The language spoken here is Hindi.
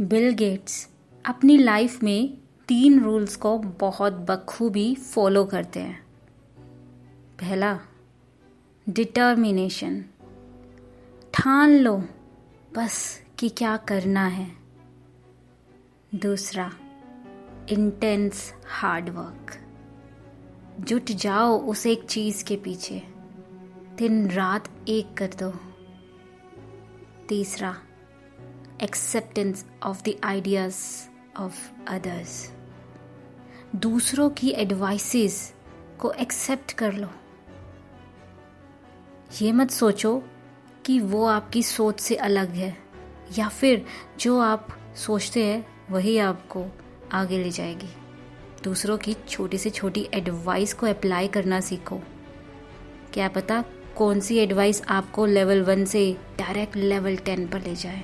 बिल गेट्स अपनी लाइफ में तीन रूल्स को बहुत बखूबी फॉलो करते हैं। पहला, डिटर्मिनेशन। ठान लो बस कि क्या करना है। दूसरा इंटेंस हार्डवर्क जुट जाओ उस एक चीज़ के पीछे। दिन रात एक कर दो। तीसरा acceptance of the ideas of others दूसरों की एडवाइसेस को एक्सेप्ट कर लो। ये मत सोचो कि वो आपकी सोच से अलग है, या फिर जो आप सोचते हैं, वही आपको आगे ले जाएगी। दूसरों की छोटी से छोटी एडवाइस को अप्लाई करना सीखो। क्या पता कौन सी एडवाइस आपको लेवल वन से डायरेक्ट लेवल टेन पर ले जाए।